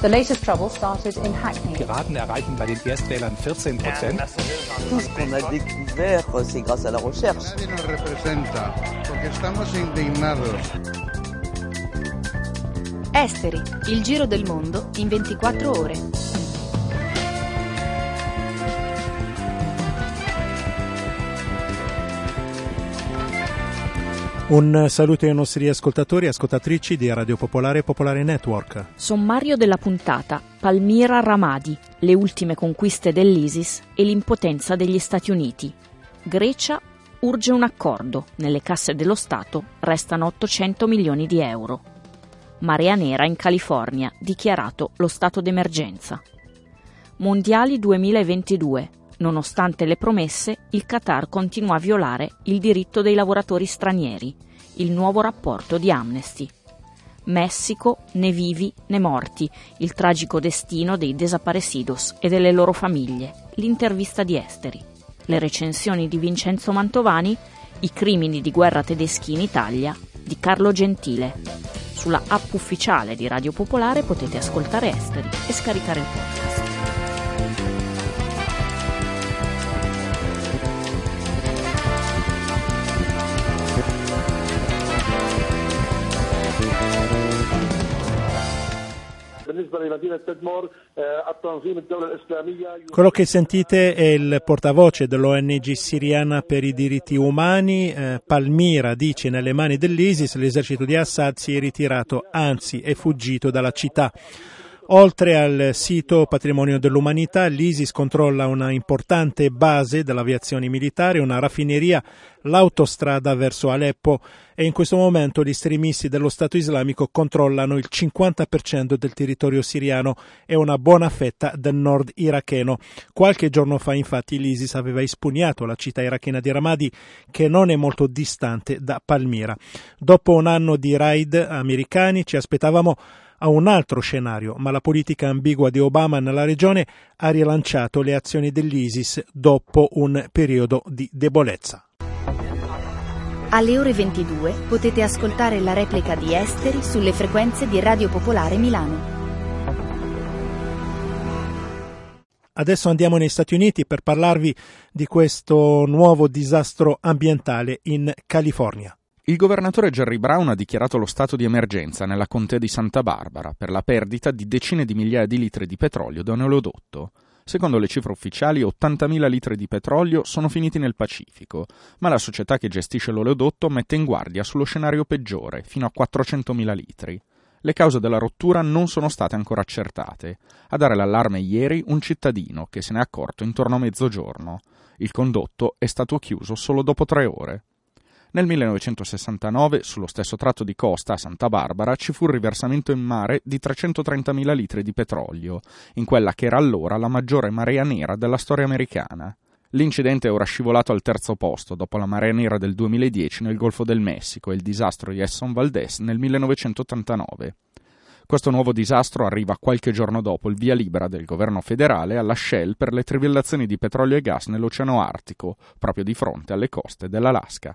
The latest trouble started in Hackney. Piraten erreichen bei den Erstwählern 14 Prozent. Tout ce qu'on a découvert, c'est grâce à la recherche. Nadie nos representa porque estamos indignados. Esteri, il giro del mondo in 24 ore. Un saluto ai nostri ascoltatori e ascoltatrici di Radio Popolare e Popolare Network. Sommario della puntata: Palmira Ramadi, le ultime conquiste dell'ISIS e l'impotenza degli Stati Uniti. Grecia urge un accordo. Nelle casse dello Stato restano 800 milioni di euro. Marea nera in California, dichiarato lo stato d'emergenza. Mondiali 2022. Nonostante le promesse, il Qatar continua a violare il diritto dei lavoratori stranieri, il nuovo rapporto di Amnesty. Messico, né vivi né morti, il tragico destino dei desaparecidos e delle loro famiglie, l'intervista di Esteri, le recensioni di Vincenzo Mantovani, i crimini di guerra tedeschi in Italia, di Carlo Gentile. Sulla app ufficiale di Radio Popolare potete ascoltare Esteri e scaricare il podcast. Quello che sentite è il portavoce dell'ONG siriana per i diritti umani, eh, Palmira, dice nelle mani dell'ISIS l'esercito di Assad si è ritirato, anzi è fuggito dalla città. Oltre al sito Patrimonio dell'Umanità, l'ISIS controlla una importante base dell'aviazione militare, una raffineria, l'autostrada verso Aleppo e in questo momento gli estremisti dello Stato islamico controllano il 50% del territorio siriano e una buona fetta del nord iracheno. Qualche giorno fa infatti l'ISIS aveva espugnato la città irachena di Ramadi che non è molto distante da Palmira. Dopo un anno di raid americani ci aspettavamo a un altro scenario, ma la politica ambigua di Obama nella regione ha rilanciato le azioni dell'ISIS dopo un periodo di debolezza. Alle ore 22 potete ascoltare la replica di Esteri sulle frequenze di Radio Popolare Milano. Adesso andiamo negli Stati Uniti per parlarvi di questo nuovo disastro ambientale in California. Il governatore Jerry Brown ha dichiarato lo stato di emergenza nella contea di Santa Barbara per la perdita di decine di migliaia di litri di petrolio da un oleodotto. Secondo le cifre ufficiali, 80.000 litri di petrolio sono finiti nel Pacifico, ma la società che gestisce l'oleodotto mette in guardia sullo scenario peggiore, fino a 400.000 litri. Le cause della rottura non sono state ancora accertate. A dare l'allarme ieri un cittadino che se ne è accorto intorno a mezzogiorno. Il condotto è stato chiuso solo dopo tre ore. Nel 1969, sullo stesso tratto di costa a Santa Barbara, ci fu il riversamento in mare di 330.000 litri di petrolio, in quella che era allora la maggiore marea nera della storia americana. L'incidente è ora scivolato al terzo posto dopo la marea nera del 2010 nel Golfo del Messico e il disastro di Esson Valdez nel 1989. Questo nuovo disastro arriva qualche giorno dopo il via libera del governo federale alla Shell per le trivellazioni di petrolio e gas nell'Oceano Artico, proprio di fronte alle coste dell'Alaska.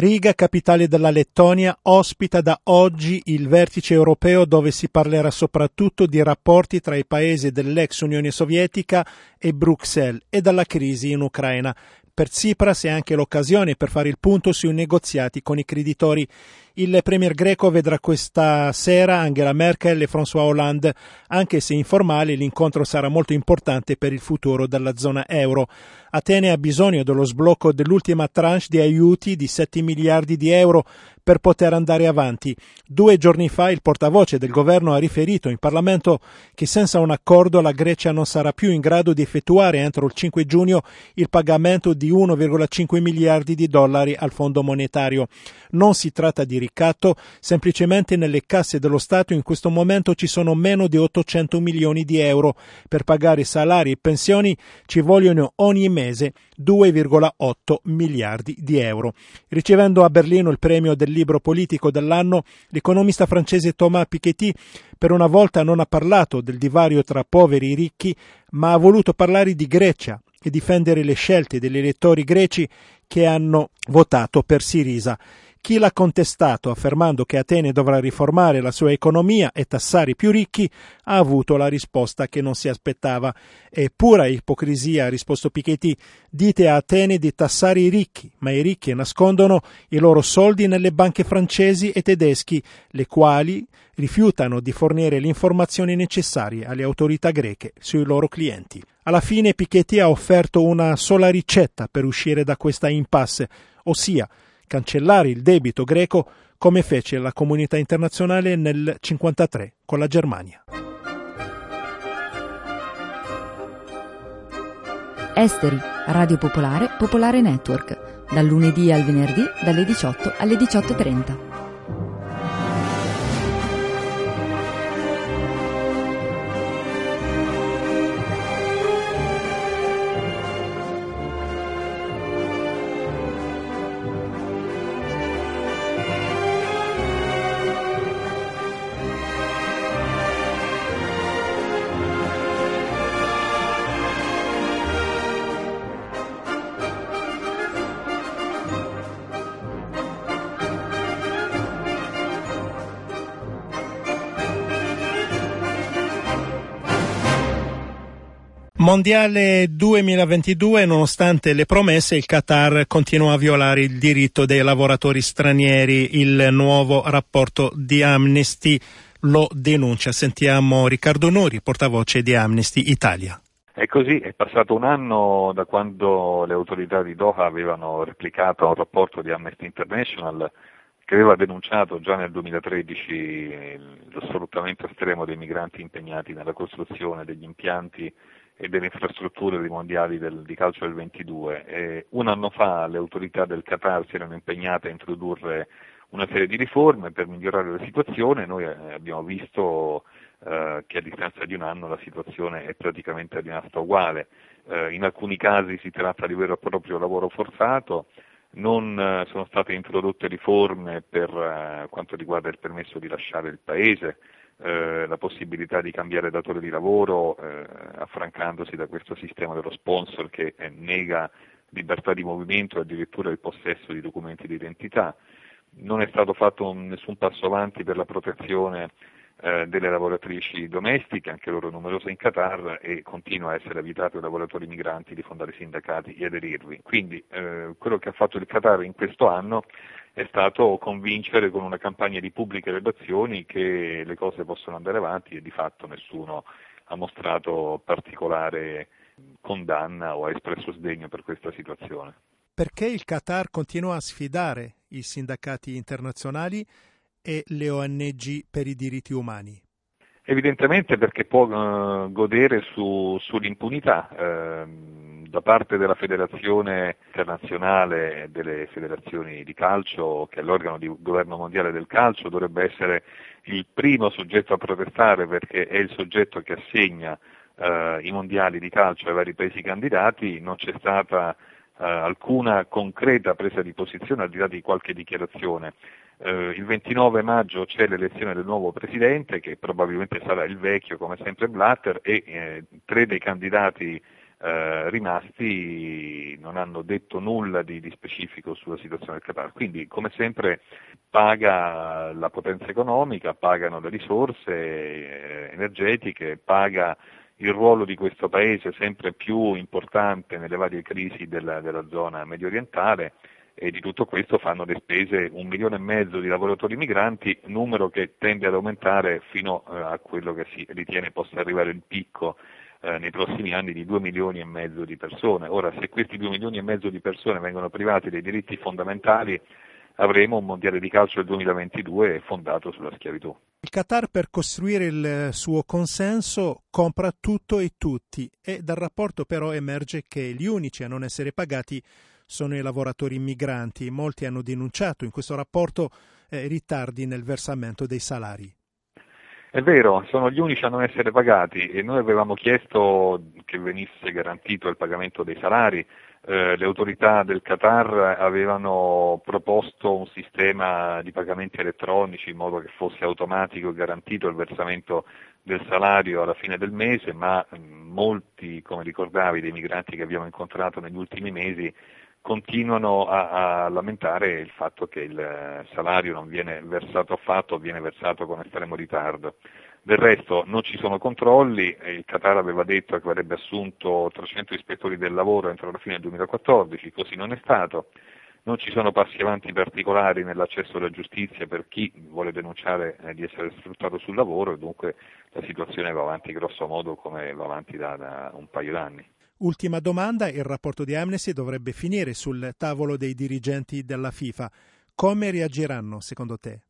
Riga, capitale della Lettonia, ospita da oggi il vertice europeo dove si parlerà soprattutto di rapporti tra i paesi dell'ex Unione Sovietica e Bruxelles e dalla crisi in Ucraina. Per Tsipras è anche l'occasione per fare il punto sui negoziati con i creditori. Il premier greco vedrà questa sera Angela Merkel e François Hollande, anche se informale l'incontro sarà molto importante per il futuro della zona euro. Atene ha bisogno dello sblocco dell'ultima tranche di aiuti di 7 miliardi di euro per poter andare avanti. Due giorni fa il portavoce del governo ha riferito in Parlamento che senza un accordo la Grecia non sarà più in grado di effettuare entro il 5 giugno il pagamento di 1,5 miliardi di dollari al Fondo monetario. Non si tratta di ricatto, semplicemente nelle casse dello Stato in questo momento ci sono meno di 800 milioni di euro. Per pagare salari e pensioni ci vogliono ogni mese 2,8 miliardi di euro. Ricevendo a Berlino il premio del libro politico dell'anno, l'economista francese Thomas Piketty per una volta non ha parlato del divario tra poveri e ricchi, ma ha voluto parlare di Grecia e difendere le scelte degli elettori greci che hanno votato per Sirisa. Chi l'ha contestato affermando che Atene dovrà riformare la sua economia e tassare i più ricchi ha avuto la risposta che non si aspettava. È pura ipocrisia, ha risposto Piketty. Dite a Atene di tassare i ricchi, ma i ricchi nascondono i loro soldi nelle banche francesi e tedeschi, le quali rifiutano di fornire le informazioni necessarie alle autorità greche sui loro clienti. Alla fine Piketty ha offerto una sola ricetta per uscire da questa impasse, ossia cancellare il debito greco come fece la comunità internazionale nel 1953 con la Germania. Esteri, Radio Popolare, Popolare Network, dal lunedì al venerdì dalle 18 alle 18.30. Mondiale 2022, nonostante le promesse, il Qatar continua a violare il diritto dei lavoratori stranieri. Il nuovo rapporto di Amnesty lo denuncia. Sentiamo Riccardo Nori, portavoce di Amnesty Italia. È così, è passato un anno da quando le autorità di Doha avevano replicato un rapporto di Amnesty International che aveva denunciato già nel 2013 lo sfruttamento estremo dei migranti impegnati nella costruzione degli impianti e delle infrastrutture dei mondiali del, di calcio del 22. E un anno fa le autorità del Qatar si erano impegnate a introdurre una serie di riforme per migliorare la situazione, noi eh, abbiamo visto eh, che a distanza di un anno la situazione è praticamente rimasta uguale. Eh, in alcuni casi si tratta di vero e proprio lavoro forzato, non eh, sono state introdotte riforme per eh, quanto riguarda il permesso di lasciare il paese, eh, la possibilità di cambiare datore di lavoro, eh, affrancandosi da questo sistema dello sponsor che eh, nega libertà di movimento e addirittura il possesso di documenti di identità. Non è stato fatto nessun passo avanti per la protezione eh, delle lavoratrici domestiche, anche loro numerose in Qatar, e continua a essere evitato ai lavoratori migranti di fondare sindacati e aderirvi. Quindi eh, quello che ha fatto il Qatar in questo anno è stato convincere con una campagna di pubbliche relazioni che le cose possono andare avanti e di fatto nessuno ha mostrato particolare condanna o ha espresso sdegno per questa situazione. Perché il Qatar continua a sfidare i sindacati internazionali e le ONG per i diritti umani? Evidentemente perché può uh, godere su, sull'impunità. Uh, da parte della Federazione internazionale delle federazioni di calcio, che è l'organo di governo mondiale del calcio, dovrebbe essere il primo soggetto a protestare perché è il soggetto che assegna eh, i mondiali di calcio ai vari paesi candidati, non c'è stata eh, alcuna concreta presa di posizione al di là di qualche dichiarazione. Eh, il 29 maggio c'è l'elezione del nuovo presidente che probabilmente sarà il vecchio come sempre Blatter e eh, tre dei candidati eh, rimasti non hanno detto nulla di, di, specifico sulla situazione del Qatar. Quindi, come sempre, paga la potenza economica, pagano le risorse eh, energetiche, paga il ruolo di questo paese sempre più importante nelle varie crisi della, della zona medio orientale e di tutto questo fanno le spese un milione e mezzo di lavoratori migranti, numero che tende ad aumentare fino eh, a quello che si ritiene possa arrivare il picco eh, nei prossimi anni di 2 milioni e mezzo di persone. Ora, se questi 2 milioni e mezzo di persone vengono privati dei diritti fondamentali, avremo un mondiale di calcio del 2022 fondato sulla schiavitù. Il Qatar per costruire il suo consenso compra tutto e tutti e dal rapporto però emerge che gli unici a non essere pagati sono i lavoratori migranti. Molti hanno denunciato in questo rapporto eh, ritardi nel versamento dei salari. È vero, sono gli unici a non essere pagati e noi avevamo chiesto che venisse garantito il pagamento dei salari. Eh, le autorità del Qatar avevano proposto un sistema di pagamenti elettronici in modo che fosse automatico e garantito il versamento del salario alla fine del mese, ma mm, molti, come ricordavi, dei migranti che abbiamo incontrato negli ultimi mesi continuano a, a, lamentare il fatto che il salario non viene versato affatto viene versato con estremo ritardo. Del resto non ci sono controlli, il Qatar aveva detto che avrebbe assunto 300 ispettori del lavoro entro la fine del 2014, così non è stato. Non ci sono passi avanti particolari nell'accesso alla giustizia per chi vuole denunciare eh, di essere sfruttato sul lavoro e dunque la situazione va avanti grosso modo come va avanti da, da un paio d'anni. Ultima domanda, il rapporto di Amnesty dovrebbe finire sul tavolo dei dirigenti della FIFA. Come reagiranno secondo te?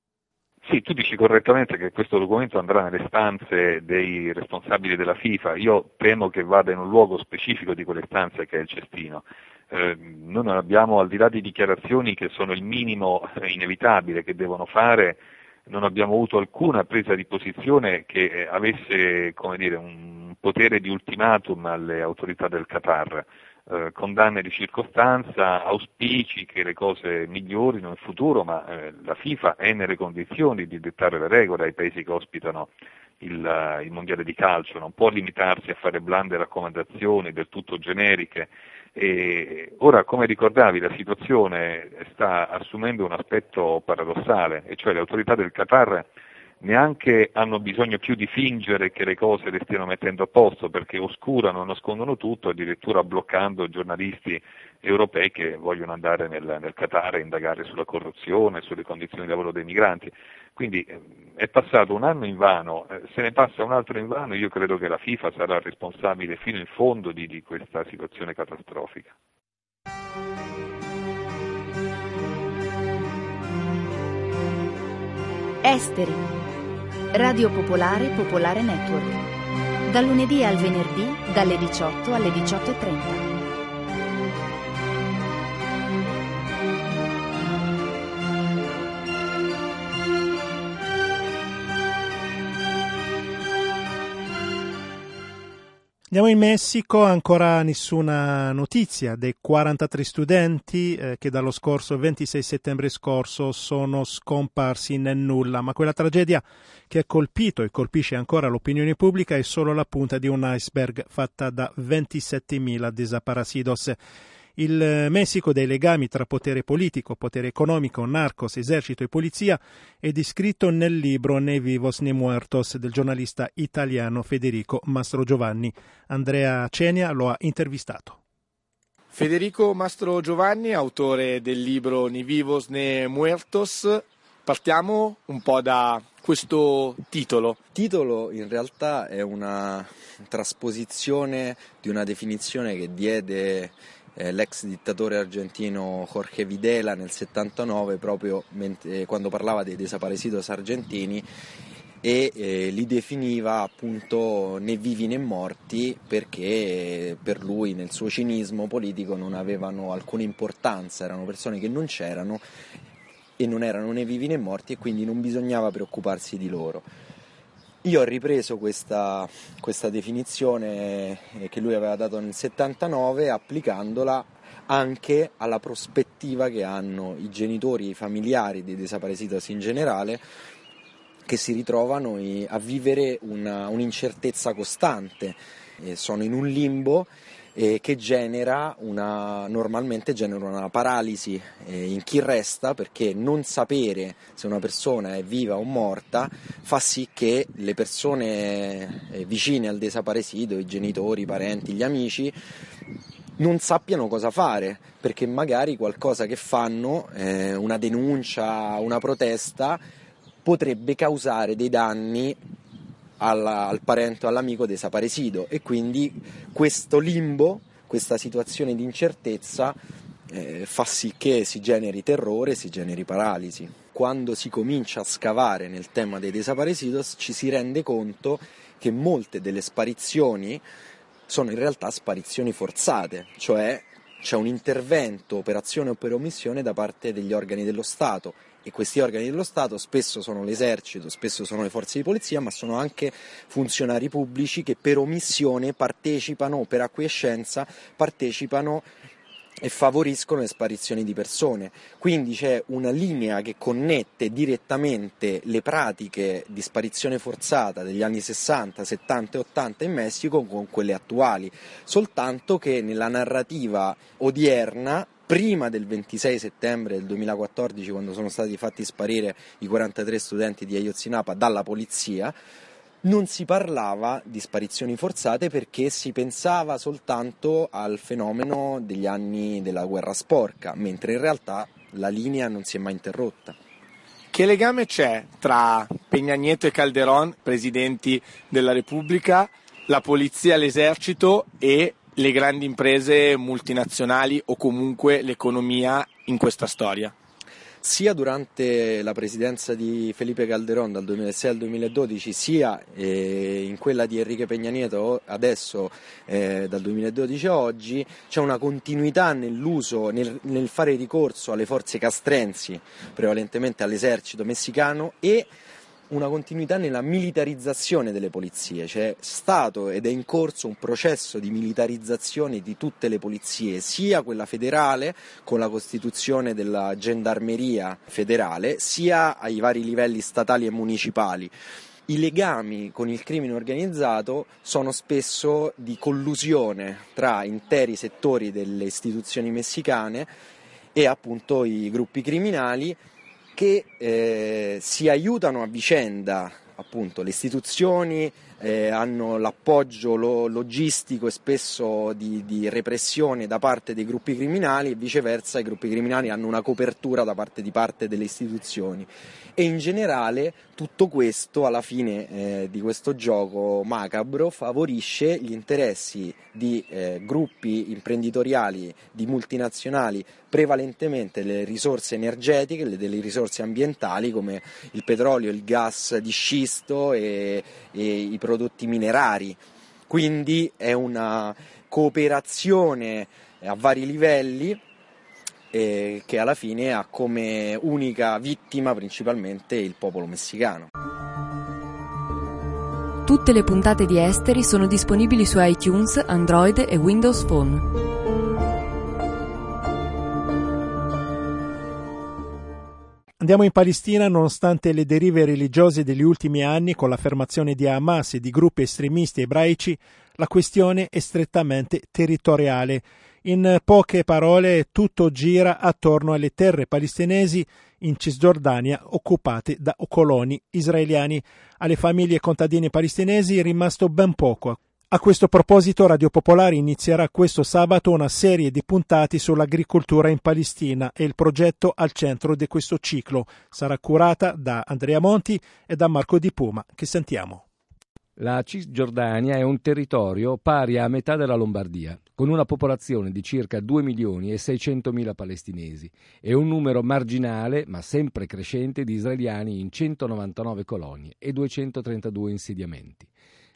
Sì, tu dici correttamente che questo documento andrà nelle stanze dei responsabili della FIFA. Io temo che vada in un luogo specifico di quelle stanze che è il cestino. Eh, noi non abbiamo, al di là di dichiarazioni che sono il minimo inevitabile che devono fare, non abbiamo avuto alcuna presa di posizione che eh, avesse dire, un potere di ultimatum alle autorità del Qatar, eh, condanne di circostanza, auspici che le cose migliorino in futuro, ma eh, la FIFA è nelle condizioni di dettare le regole ai paesi che ospitano il, uh, il mondiale di calcio, non può limitarsi a fare blande raccomandazioni del tutto generiche e ora, come ricordavi, la situazione sta assumendo un aspetto paradossale, e cioè le autorità del Qatar neanche hanno bisogno più di fingere che le cose le stiano mettendo a posto perché oscurano, nascondono tutto, addirittura bloccando giornalisti europei che vogliono andare nel, nel Qatar a indagare sulla corruzione, sulle condizioni di lavoro dei migranti. Quindi eh, è passato un anno in vano, eh, se ne passa un altro in vano, io credo che la FIFA sarà responsabile fino in fondo di, di questa situazione catastrofica. Esteri. Radio Popolare Popolare Network. Dal lunedì al venerdì dalle 18 alle 18.30. Andiamo in Messico, ancora nessuna notizia dei 43 studenti eh, che dallo scorso 26 settembre scorso sono scomparsi nel nulla, ma quella tragedia che ha colpito e colpisce ancora l'opinione pubblica è solo la punta di un iceberg fatta da 27.000 desaparecidos. Il Messico dei legami tra potere politico, potere economico, narcos, esercito e polizia è descritto nel libro Ne vivos ne muertos del giornalista italiano Federico Mastro Giovanni. Andrea Cenia lo ha intervistato. Federico Mastro Giovanni, autore del libro Ni vivos ne muertos, partiamo un po' da questo titolo. Il titolo in realtà è una trasposizione di una definizione che diede eh, l'ex dittatore argentino Jorge Videla nel 79 proprio mentre, quando parlava dei desaparecidos argentini e eh, li definiva appunto né vivi né morti perché per lui nel suo cinismo politico non avevano alcuna importanza, erano persone che non c'erano e non erano né vivi né morti e quindi non bisognava preoccuparsi di loro. Io ho ripreso questa, questa definizione eh, che lui aveva dato nel 79 applicandola anche alla prospettiva che hanno i genitori e i familiari dei desaparecidos in generale che si ritrovano a vivere una, un'incertezza costante, sono in un limbo eh, che genera una, normalmente genera una paralisi eh, in chi resta perché non sapere se una persona è viva o morta fa sì che le persone eh, vicine al desaparecido, i genitori, i parenti, gli amici, non sappiano cosa fare perché magari qualcosa che fanno, eh, una denuncia, una protesta, potrebbe causare dei danni alla, al parente o all'amico desaparecido e quindi questo limbo, questa situazione di incertezza eh, fa sì che si generi terrore, si generi paralisi. Quando si comincia a scavare nel tema dei desaparecidos ci si rende conto che molte delle sparizioni sono in realtà sparizioni forzate, cioè c'è un intervento, operazione o per omissione da parte degli organi dello Stato e questi organi dello Stato spesso sono l'esercito, spesso sono le forze di polizia, ma sono anche funzionari pubblici che per omissione partecipano per acquiescenza partecipano e favoriscono le sparizioni di persone. Quindi c'è una linea che connette direttamente le pratiche di sparizione forzata degli anni 60, 70 e 80 in Messico con quelle attuali, soltanto che nella narrativa odierna prima del 26 settembre del 2014 quando sono stati fatti sparire i 43 studenti di Ayotzinapa dalla polizia non si parlava di sparizioni forzate perché si pensava soltanto al fenomeno degli anni della guerra sporca, mentre in realtà la linea non si è mai interrotta. Che legame c'è tra Peña Nieto e Calderón, presidenti della Repubblica, la polizia, l'esercito e le grandi imprese multinazionali o comunque l'economia in questa storia? sia durante la presidenza di Felipe Calderón dal 2006 al 2012 sia eh, in quella di Enrique Peña Nieto adesso eh, dal 2012 a oggi c'è una continuità nell'uso, nel, nel fare ricorso alle forze castrensi, prevalentemente all'esercito messicano e una continuità nella militarizzazione delle polizie, c'è stato ed è in corso un processo di militarizzazione di tutte le polizie, sia quella federale con la costituzione della gendarmeria federale, sia ai vari livelli statali e municipali. I legami con il crimine organizzato sono spesso di collusione tra interi settori delle istituzioni messicane e appunto i gruppi criminali che eh, si aiutano a vicenda, appunto le istituzioni eh, hanno l'appoggio lo, logistico e spesso di, di, repressione da parte dei gruppi criminali e viceversa i gruppi criminali hanno una copertura da parte di parte delle istituzioni e in generale tutto questo alla fine eh, di questo gioco macabro favorisce gli interessi di eh, gruppi imprenditoriali, di multinazionali, prevalentemente delle risorse energetiche, delle risorse ambientali come il petrolio, il gas di scisto e, e i prodotti minerari. Quindi è una cooperazione a vari livelli e che alla fine ha come unica vittima principalmente il popolo messicano. Tutte le puntate di Esteri sono disponibili su iTunes, Android e Windows Phone. Andiamo in Palestina nonostante le derive religiose degli ultimi anni con l'affermazione di Hamas e di gruppi estremisti ebraici, la questione è strettamente territoriale in poche parole, tutto gira attorno alle terre palestinesi in Cisgiordania occupate da coloni israeliani. Alle famiglie contadine palestinesi è rimasto ben poco. A questo proposito Radio Popolare inizierà questo sabato una serie di puntate sull'agricoltura in Palestina e il progetto al centro di questo ciclo sarà curata da Andrea Monti e da Marco Di Puma, che sentiamo. La Cisgiordania è un territorio pari a metà della Lombardia, con una popolazione di circa 2 milioni e 600 mila palestinesi e un numero marginale, ma sempre crescente, di israeliani in 199 colonie e 232 insediamenti.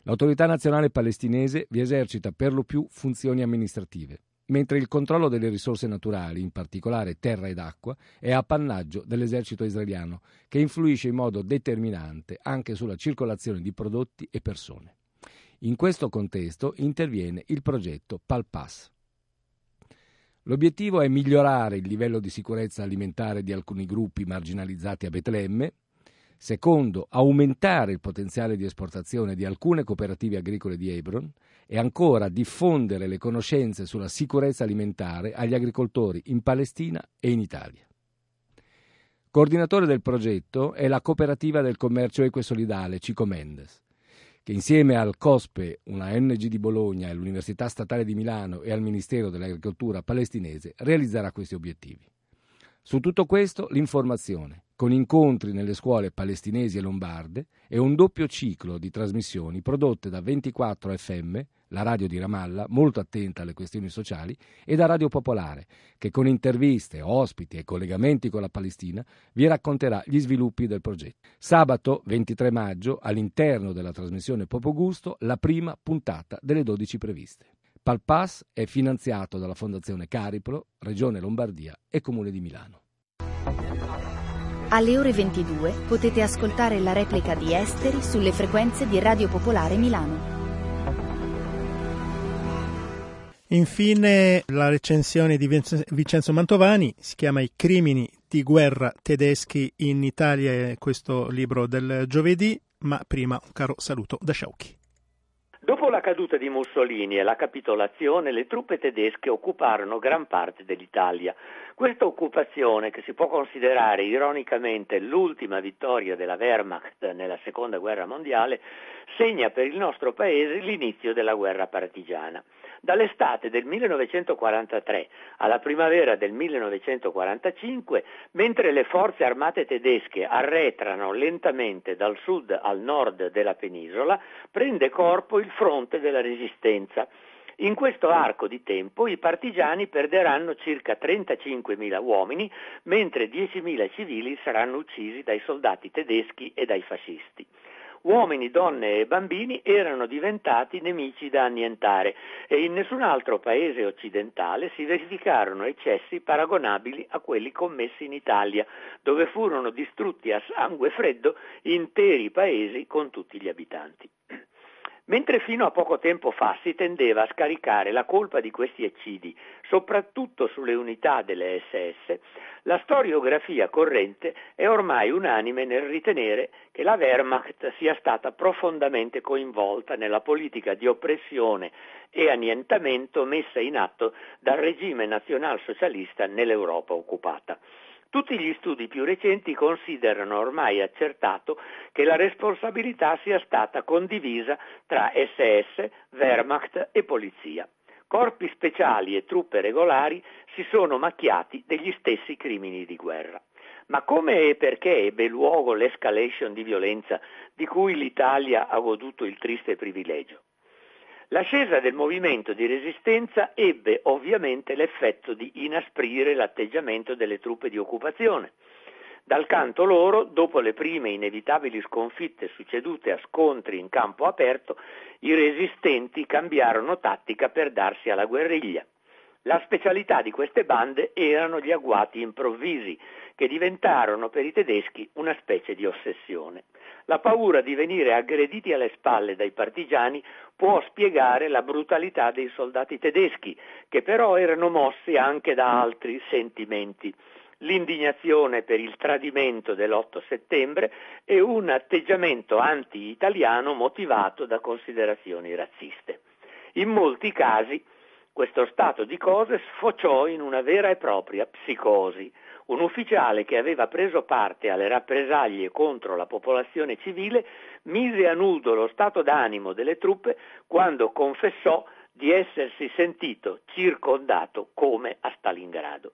L'autorità nazionale palestinese vi esercita per lo più funzioni amministrative, mentre il controllo delle risorse naturali, in particolare terra ed acqua, è appannaggio dell'esercito israeliano, che influisce in modo determinante anche sulla circolazione di prodotti e persone. In questo contesto interviene il progetto Palpas. L'obiettivo è migliorare il livello di sicurezza alimentare di alcuni gruppi marginalizzati a Betlemme, secondo aumentare il potenziale di esportazione di alcune cooperative agricole di Hebron e ancora diffondere le conoscenze sulla sicurezza alimentare agli agricoltori in Palestina e in Italia. Coordinatore del progetto è la cooperativa del commercio equo e solidale Cico Mendes, che insieme al COSPE, una ONG di Bologna, all'Università Statale di Milano e al Ministero dell'Agricoltura palestinese realizzerà questi obiettivi. Su tutto questo l'informazione, con incontri nelle scuole palestinesi e lombarde e un doppio ciclo di trasmissioni prodotte da 24 FM, la radio di Ramallah, molto attenta alle questioni sociali, e da Radio Popolare, che con interviste, ospiti e collegamenti con la Palestina vi racconterà gli sviluppi del progetto. Sabato 23 maggio, all'interno della trasmissione Popo Gusto, la prima puntata delle 12 previste. Palpas è finanziato dalla Fondazione Cariplo, Regione Lombardia e Comune di Milano. Alle ore 22 potete ascoltare la replica di Esteri sulle frequenze di Radio Popolare Milano. Infine la recensione di Vincenzo Mantovani si chiama I crimini di guerra tedeschi in Italia, questo libro del giovedì, ma prima un caro saluto da Sciauchi. Dopo la caduta di Mussolini e la capitolazione, le truppe tedesche occuparono gran parte dell'Italia. Questa occupazione, che si può considerare ironicamente l'ultima vittoria della Wehrmacht nella seconda guerra mondiale, segna per il nostro paese l'inizio della guerra partigiana. Dall'estate del 1943 alla primavera del 1945, mentre le forze armate tedesche arretrano lentamente dal sud al nord della penisola, prende corpo il fronte della resistenza. In questo arco di tempo i partigiani perderanno circa 35.000 uomini, mentre 10.000 civili saranno uccisi dai soldati tedeschi e dai fascisti uomini, donne e bambini erano diventati nemici da annientare e in nessun altro paese occidentale si verificarono eccessi paragonabili a quelli commessi in Italia, dove furono distrutti a sangue freddo interi paesi con tutti gli abitanti. Mentre fino a poco tempo fa si tendeva a scaricare la colpa di questi eccidi soprattutto sulle unità delle SS, la storiografia corrente è ormai unanime nel ritenere che la Wehrmacht sia stata profondamente coinvolta nella politica di oppressione e annientamento messa in atto dal regime nazionalsocialista nell'Europa occupata. Tutti gli studi più recenti considerano ormai accertato che la responsabilità sia stata condivisa tra SS, Wehrmacht e polizia. Corpi speciali e truppe regolari si sono macchiati degli stessi crimini di guerra. Ma come e perché ebbe luogo l'escalation di violenza di cui l'Italia ha goduto il triste privilegio? L'ascesa del movimento di resistenza ebbe ovviamente l'effetto di inasprire l'atteggiamento delle truppe di occupazione. Dal canto loro, dopo le prime inevitabili sconfitte succedute a scontri in campo aperto, i resistenti cambiarono tattica per darsi alla guerriglia. La specialità di queste bande erano gli agguati improvvisi, che diventarono per i tedeschi una specie di ossessione. La paura di venire aggrediti alle spalle dai partigiani può spiegare la brutalità dei soldati tedeschi, che però erano mossi anche da altri sentimenti l'indignazione per il tradimento dell'8 settembre e un atteggiamento anti-italiano motivato da considerazioni razziste. In molti casi questo stato di cose sfociò in una vera e propria psicosi, un ufficiale che aveva preso parte alle rappresaglie contro la popolazione civile mise a nudo lo stato d'animo delle truppe quando confessò di essersi sentito circondato come a Stalingrado.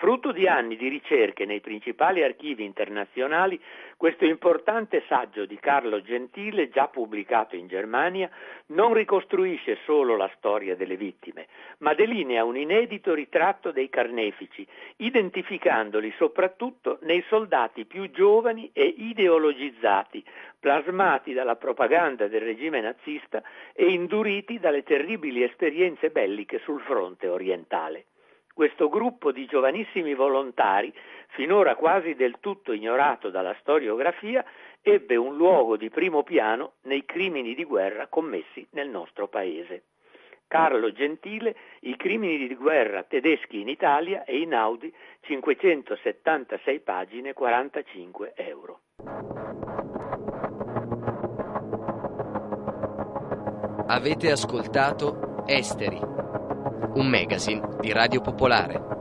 Frutto di anni di ricerche nei principali archivi internazionali, questo importante saggio di Carlo Gentile, già pubblicato in Germania, non ricostruisce solo la storia delle vittime, ma delinea un inedito ritratto dei carnefici, identificandoli soprattutto nei soldati più giovani e ideologizzati, plasmati dalla propaganda del regime nazista e induriti dalle terribili esperienze belliche sul fronte orientale questo gruppo di giovanissimi volontari, finora quasi del tutto ignorato dalla storiografia, ebbe un luogo di primo piano nei crimini di guerra commessi nel nostro paese. Carlo Gentile, I crimini di guerra tedeschi in Italia e in Audi, 576 pagine, 45 euro. Avete ascoltato Esteri un magazine di Radio Popolare.